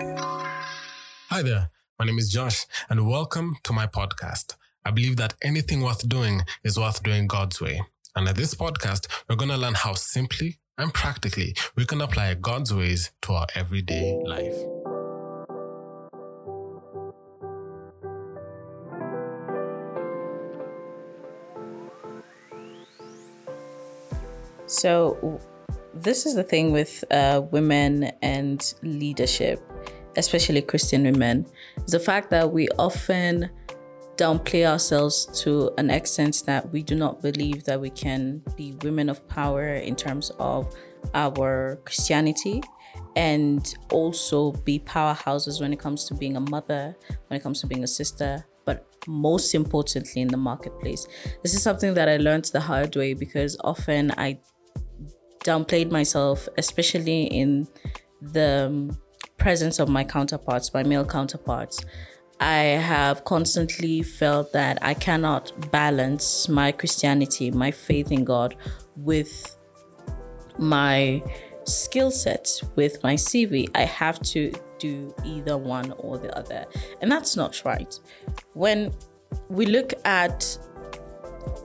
Hi there, my name is Josh, and welcome to my podcast. I believe that anything worth doing is worth doing God's way. And at this podcast, we're going to learn how simply and practically we can apply God's ways to our everyday life. So, this is the thing with uh, women and leadership, especially Christian women, is the fact that we often downplay ourselves to an extent that we do not believe that we can be women of power in terms of our Christianity and also be powerhouses when it comes to being a mother, when it comes to being a sister, but most importantly in the marketplace. This is something that I learned the hard way because often I downplayed myself, especially in the um, presence of my counterparts, my male counterparts. I have constantly felt that I cannot balance my Christianity, my faith in God, with my skill set, with my CV. I have to do either one or the other. And that's not right. When we look at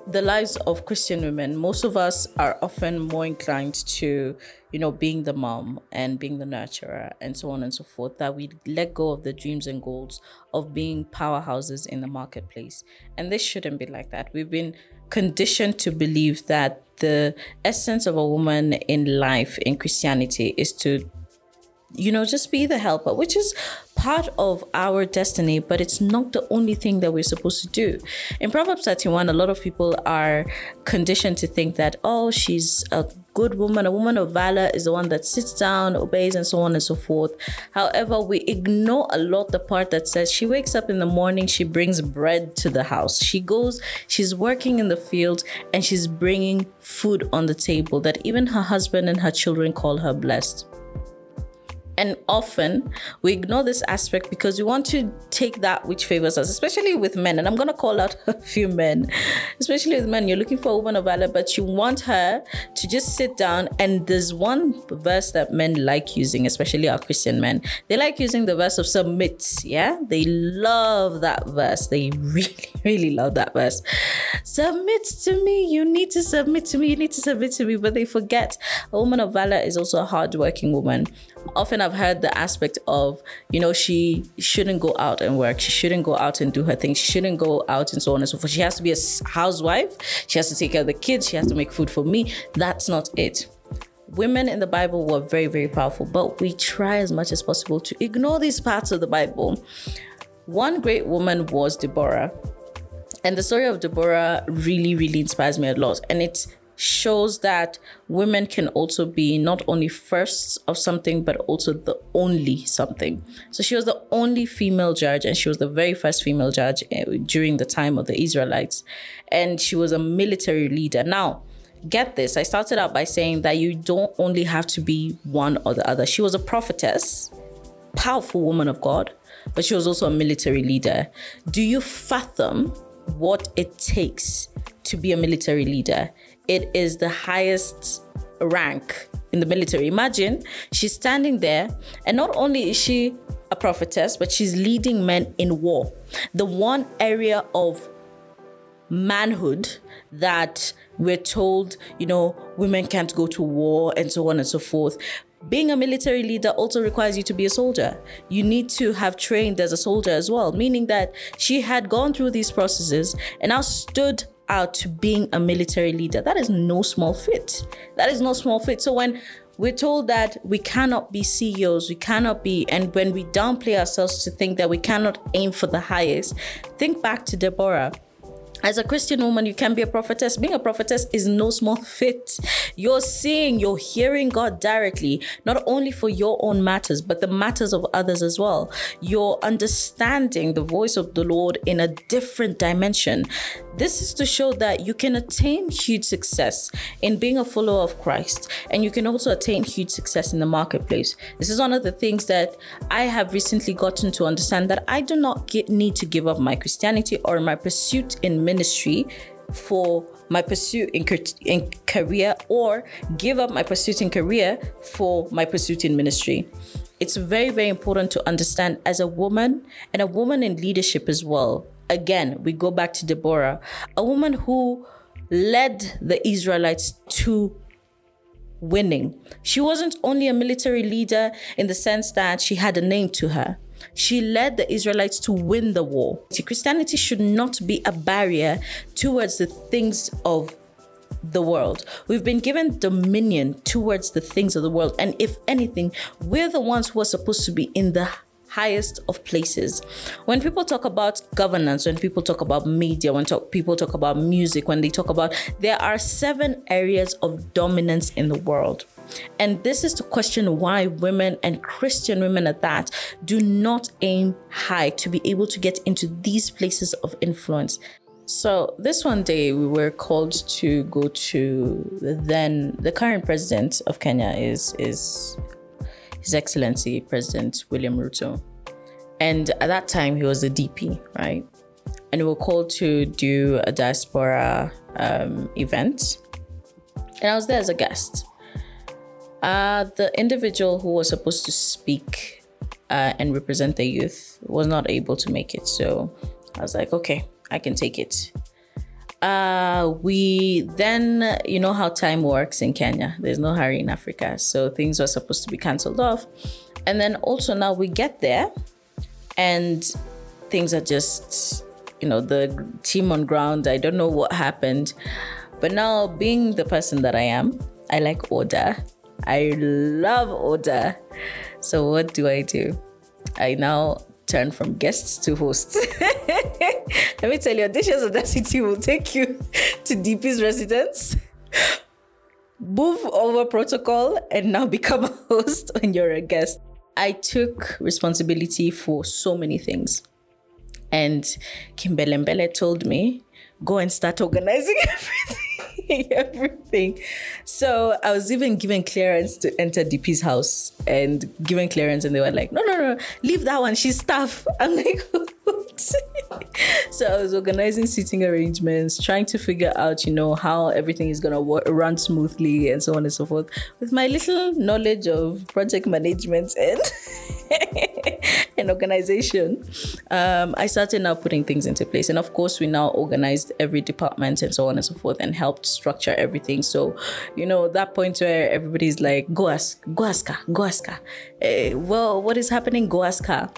the lives of Christian women, most of us are often more inclined to, you know, being the mom and being the nurturer and so on and so forth, that we let go of the dreams and goals of being powerhouses in the marketplace. And this shouldn't be like that. We've been conditioned to believe that the essence of a woman in life in Christianity is to you know, just be the helper, which is part of our destiny, but it's not the only thing that we're supposed to do. In Proverbs 31, a lot of people are conditioned to think that, oh, she's a good woman, a woman of valor is the one that sits down, obeys, and so on and so forth. However, we ignore a lot the part that says she wakes up in the morning, she brings bread to the house. She goes, she's working in the field, and she's bringing food on the table that even her husband and her children call her blessed. And often we ignore this aspect because we want to take that which favors us, especially with men. And I'm going to call out a few men, especially with men. You're looking for a woman of valor, but you want her to just sit down. And there's one verse that men like using, especially our Christian men. They like using the verse of submit. Yeah. They love that verse. They really, really love that verse. Submit to me. You need to submit to me. You need to submit to me. But they forget a woman of valor is also a hardworking woman often I've heard the aspect of, you know, she shouldn't go out and work. She shouldn't go out and do her thing. She shouldn't go out and so on and so forth. She has to be a housewife. She has to take care of the kids. She has to make food for me. That's not it. Women in the Bible were very, very powerful, but we try as much as possible to ignore these parts of the Bible. One great woman was Deborah. And the story of Deborah really, really inspires me a lot. And it's shows that women can also be not only first of something but also the only something. So she was the only female judge and she was the very first female judge eh, during the time of the Israelites and she was a military leader. Now, get this, I started out by saying that you don't only have to be one or the other. She was a prophetess, powerful woman of God, but she was also a military leader. Do you fathom what it takes to be a military leader? It is the highest rank in the military. Imagine she's standing there, and not only is she a prophetess, but she's leading men in war. The one area of manhood that we're told, you know, women can't go to war and so on and so forth. Being a military leader also requires you to be a soldier. You need to have trained as a soldier as well, meaning that she had gone through these processes and now stood out to being a military leader. That is no small feat. That is no small feat. So when we're told that we cannot be CEOs, we cannot be, and when we downplay ourselves to think that we cannot aim for the highest, think back to Deborah as a Christian woman, you can be a prophetess. Being a prophetess is no small feat. You're seeing, you're hearing God directly, not only for your own matters, but the matters of others as well. You're understanding the voice of the Lord in a different dimension. This is to show that you can attain huge success in being a follower of Christ, and you can also attain huge success in the marketplace. This is one of the things that I have recently gotten to understand that I do not get, need to give up my Christianity or my pursuit in ministry for my pursuit in, in career or give up my pursuit in career for my pursuit in ministry it's very, very important to understand as a woman and a woman in leadership as well. Again, we go back to Deborah, a woman who led the Israelites to winning. She wasn't only a military leader in the sense that she had a name to her. She led the Israelites to win the war. Christianity should not be a barrier towards the things of the world. We've been given dominion towards the things of the world. And if anything, we're the ones who are supposed to be in the highest of places. When people talk about governance, when people talk about media, when talk, people talk about music, when they talk about, there are seven areas of dominance in the world. And this is to question why women and Christian women at that do not aim high to be able to get into these places of influence. So this one day we were called to go to the then the current president of Kenya is is His Excellency President William Ruto. And at that time he was the DP, right? And we were called to do a diaspora um, event. And I was there as a guest. Uh, the individual who was supposed to speak uh, and represent the youth was not able to make it. So I was like, okay, I can take it. Uh, we then, you know how time works in Kenya. There's no hurry in Africa. So things were supposed to be cancelled off. And then also now we get there and things are just, you know, the team on ground. I don't know what happened. But now, being the person that I am, I like order. I love order. So what do I do? I now turn from guests to hosts. Let me tell you, Audacious Audacity will take you to DP's residence, move over protocol, and now become a host when you're a guest. I took responsibility for so many things. And Kimbelembele told me, go and start organizing everything. everything. So I was even given clearance to enter DP's house and given clearance, and they were like, no, no, no, leave that one. She's staff. I'm like, so I was organizing seating arrangements, trying to figure out, you know, how everything is going to run smoothly and so on and so forth with my little knowledge of project management and and organization. Um, I started now putting things into place. And of course, we now organized every department and so on and so forth and helped structure everything. So, you know, that point where everybody's like, go ask, go ask her, go ask her. Uh, well, what is happening? Go ask her.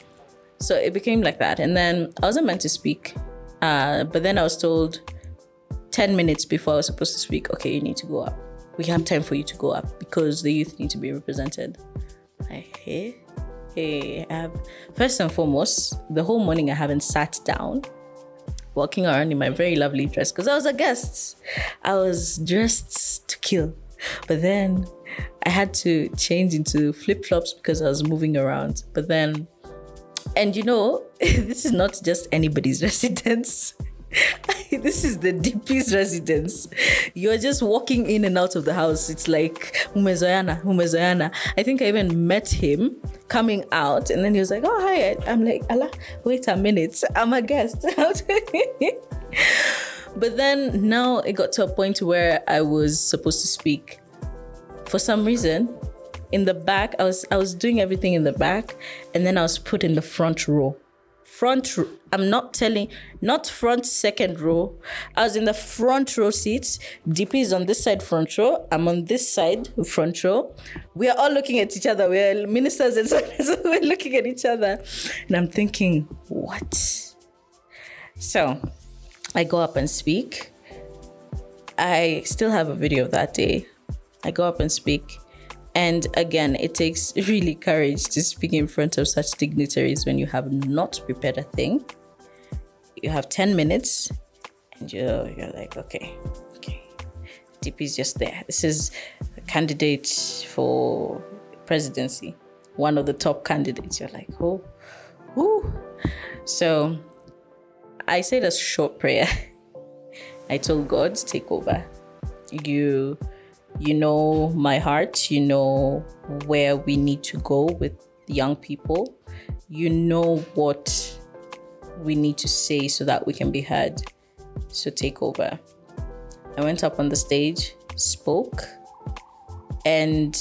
So it became like that. And then I wasn't meant to speak. Uh, but then I was told 10 minutes before I was supposed to speak, okay, you need to go up. We have time for you to go up because the youth need to be represented. I hey, I have um, first and foremost, the whole morning I haven't sat down, walking around in my very lovely dress because I was a guest. I was dressed to kill. But then I had to change into flip flops because I was moving around. But then and you know, this is not just anybody's residence. this is the DP's residence. You're just walking in and out of the house. It's like Umezoyana, Umezoyana. I think I even met him coming out, and then he was like, "Oh hi." I'm like, "Allah, wait a minute. I'm a guest." but then now it got to a point where I was supposed to speak. For some reason, in the back. I was I was doing everything in the back, and then I was put in the front row. Front, I'm not telling, not front second row. I was in the front row seats. DP is on this side front row. I'm on this side front row. We are all looking at each other. We're ministers and so, so we're looking at each other, and I'm thinking, what? So, I go up and speak. I still have a video of that day. I go up and speak. And again, it takes really courage to speak in front of such dignitaries when you have not prepared a thing. You have 10 minutes and you're, you're like, okay, okay. DP is just there. This is a candidate for presidency, one of the top candidates. You're like, oh, whoo. So I said a short prayer. I told God, take over. You you know my heart, you know where we need to go with young people, you know what we need to say so that we can be heard. So take over. I went up on the stage, spoke, and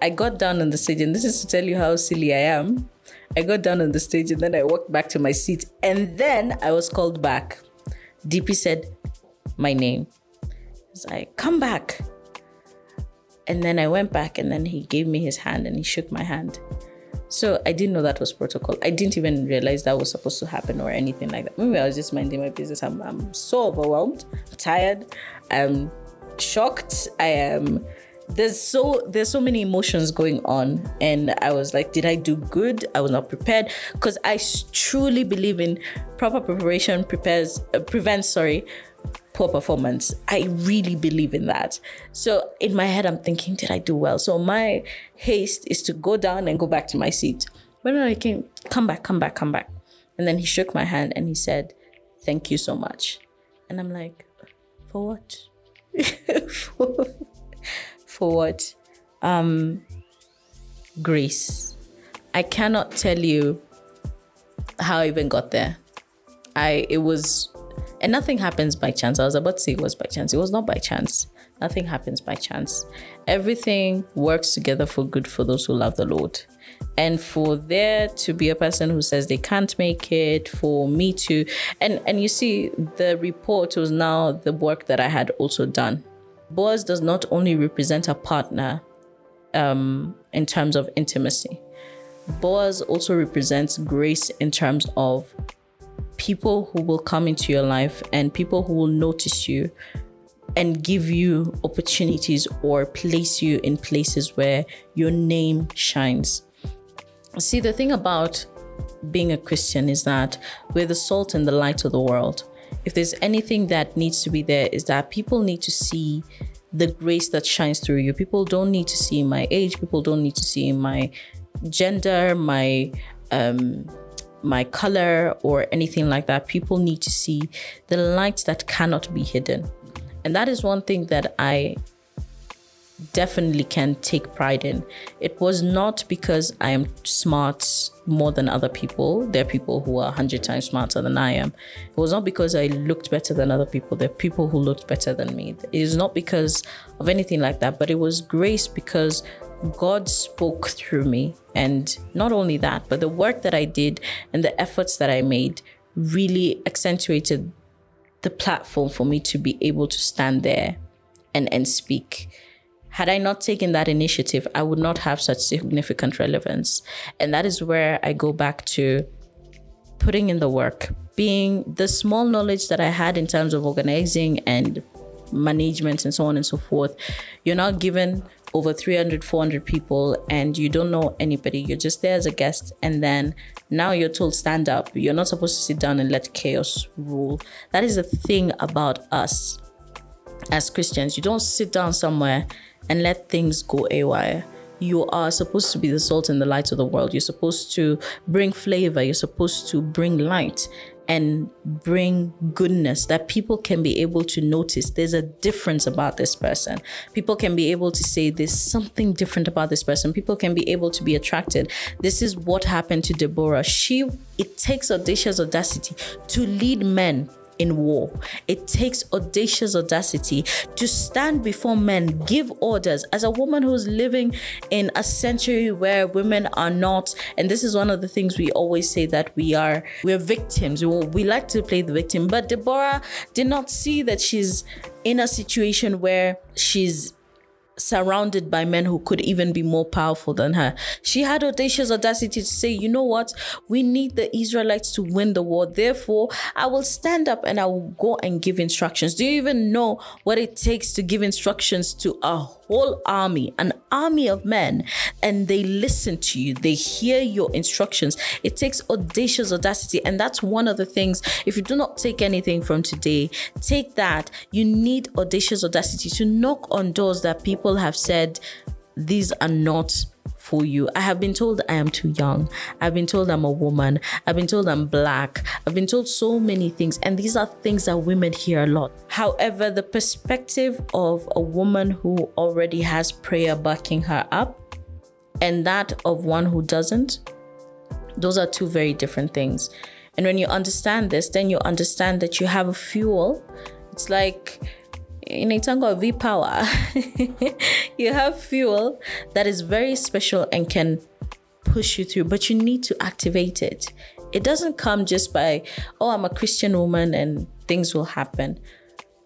I got down on the stage, and this is to tell you how silly I am. I got down on the stage and then I walked back to my seat, and then I was called back. DP said my name. He's like, come back. And then I went back, and then he gave me his hand and he shook my hand. So I didn't know that was protocol. I didn't even realize that was supposed to happen or anything like that. Maybe I was just minding my business. I'm, I'm so overwhelmed, tired, I'm shocked. I am there's so there's so many emotions going on and i was like did i do good i was not prepared because i truly believe in proper preparation prepares uh, prevents sorry poor performance. I really believe in that. So in my head i'm thinking did i do well? So my haste is to go down and go back to my seat. When i came come back come back come back. And then he shook my hand and he said thank you so much. And i'm like for what? For, for what? Um, grace. I cannot tell you how I even got there. I it was and nothing happens by chance. I was about to say it was by chance. It was not by chance. Nothing happens by chance. Everything works together for good for those who love the Lord. And for there to be a person who says they can't make it, for me to and and you see the report was now the work that I had also done. Boaz does not only represent a partner um, in terms of intimacy, Boaz also represents grace in terms of people who will come into your life and people who will notice you and give you opportunities or place you in places where your name shines. See, the thing about being a Christian is that we're the salt and the light of the world if there's anything that needs to be there is that people need to see the grace that shines through you. People don't need to see my age, people don't need to see my gender, my um my color or anything like that. People need to see the light that cannot be hidden. And that is one thing that I definitely can take pride in. It was not because I am smart more than other people. There are people who are 100 times smarter than I am. It was not because I looked better than other people. There are people who looked better than me. It is not because of anything like that, but it was grace because God spoke through me. And not only that, but the work that I did and the efforts that I made really accentuated the platform for me to be able to stand there and, and speak. Had I not taken that initiative, I would not have such significant relevance. And that is where I go back to putting in the work, being the small knowledge that I had in terms of organizing and management and so on and so forth. You're not given over 300, 400 people and you don't know anybody. You're just there as a guest. And then now you're told, stand up. You're not supposed to sit down and let chaos rule. That is the thing about us as Christians. You don't sit down somewhere and let things go awry. You are supposed to be the salt and the light of the world. You're supposed to bring flavor. You're supposed to bring light and bring goodness that people can be able to notice there's a difference about this person. People can be able to say there's something different about this person. People can be able to be attracted. This is what happened to Deborah. She it takes audacious audacity to lead men in war. It takes audacious audacity to stand before men, give orders. As a woman who's living in a century where women are not, and this is one of the things we always say that we are, we're victims. We, we like to play the victim. But Deborah did not see that she's in a situation where she's surrounded by men who could even be more powerful than her. She had audacious audacity to say, you know what? We need the Israelites to win the war. Therefore, I will stand up and I will go and give instructions. Do you even know what it takes to give instructions to a whole army, an army of men, and they listen to you, they hear your instructions. It takes audacious audacity. And that's one of the things, if you do not take anything from today, take that. You need audacious audacity to knock on doors that people have said, these are not for you. I have been told I am too young. I've been told I'm a woman. I've been told I'm black. I've been told so many things. And these are things that women hear a lot. However, the perspective of a woman who already has prayer backing her up and that of one who doesn't, those are two very different things. And when you understand this, then you understand that you have a fuel. It's like in a tango of V power, you have fuel that is very special and can push you through, but you need to activate it. It doesn't come just by, oh, I'm a Christian woman and things will happen.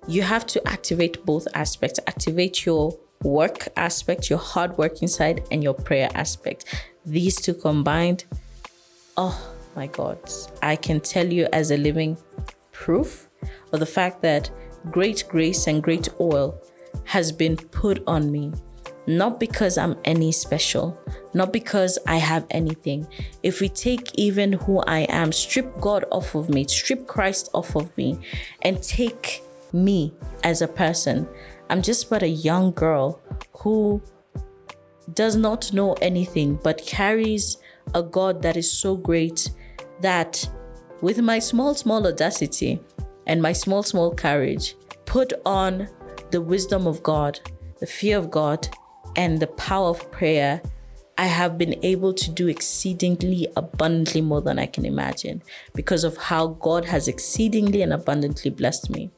You have to activate both aspects, activate your work aspect, your hard working side, and your prayer aspect. These two combined, oh my God, I can tell you as a living proof of the fact that great grace and great oil has been put on me. Not because I'm any special, not because I have anything. If we take even who I am, strip God off of me, strip Christ off of me, and take me as a person, I'm just but a young girl who does not know anything but carries a God that is so great that with my small, small audacity and my small, small courage, put on the wisdom of God, the fear of God, and the power of prayer, I have been able to do exceedingly abundantly more than I can imagine because of how God has exceedingly and abundantly blessed me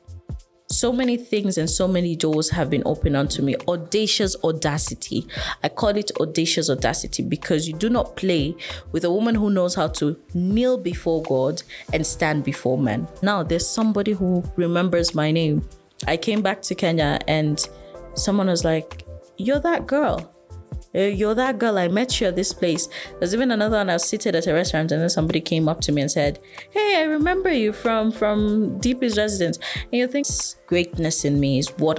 so many things and so many doors have been opened unto me. Audacious audacity. I call it audacious audacity because you do not play with a woman who knows how to kneel before God and stand before men. Now, there's somebody who remembers my name. I came back to Kenya and someone was like, You're that girl. You're that girl. I met you at this place. There's even another one. I was seated at a restaurant, and then somebody came up to me and said, "Hey, I remember you from from DP's Residence." And you think greatness in me is what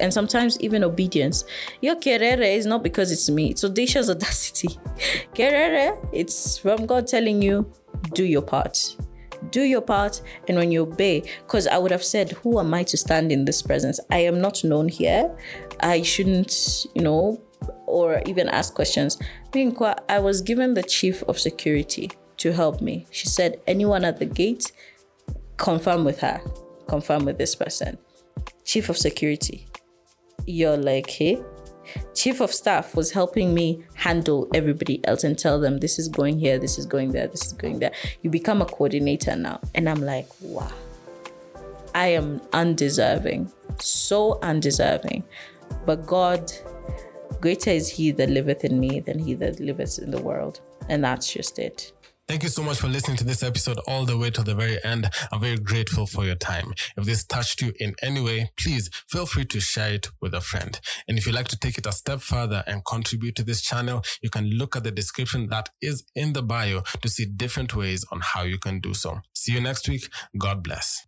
and sometimes even obedience. Your kerere is not because it's me. It's audacious audacity. kerere, it's from God telling you, do your part do your part and when you obey because i would have said who am i to stand in this presence i am not known here i shouldn't you know or even ask questions. I was given the chief of security to help me. She said, anyone at the gate, confirm with her, confirm with this person. Chief of security. You're like, hey, chief of staff was helping me handle everybody else and tell them this is going here, this is going there, this is going there. You become a coordinator now. And I'm like, wow, I am undeserving, so undeserving. But God Greater is he that liveth in me than he that liveth in the world. And that's just it. Thank you so much for listening to this episode all the way to the very end. I'm very grateful for your time. If this touched you in any way, please feel free to share it with a friend. And if you'd like to take it a step further and contribute to this channel, you can look at the description that is in the bio to see different ways on how you can do so. See you next week. God bless.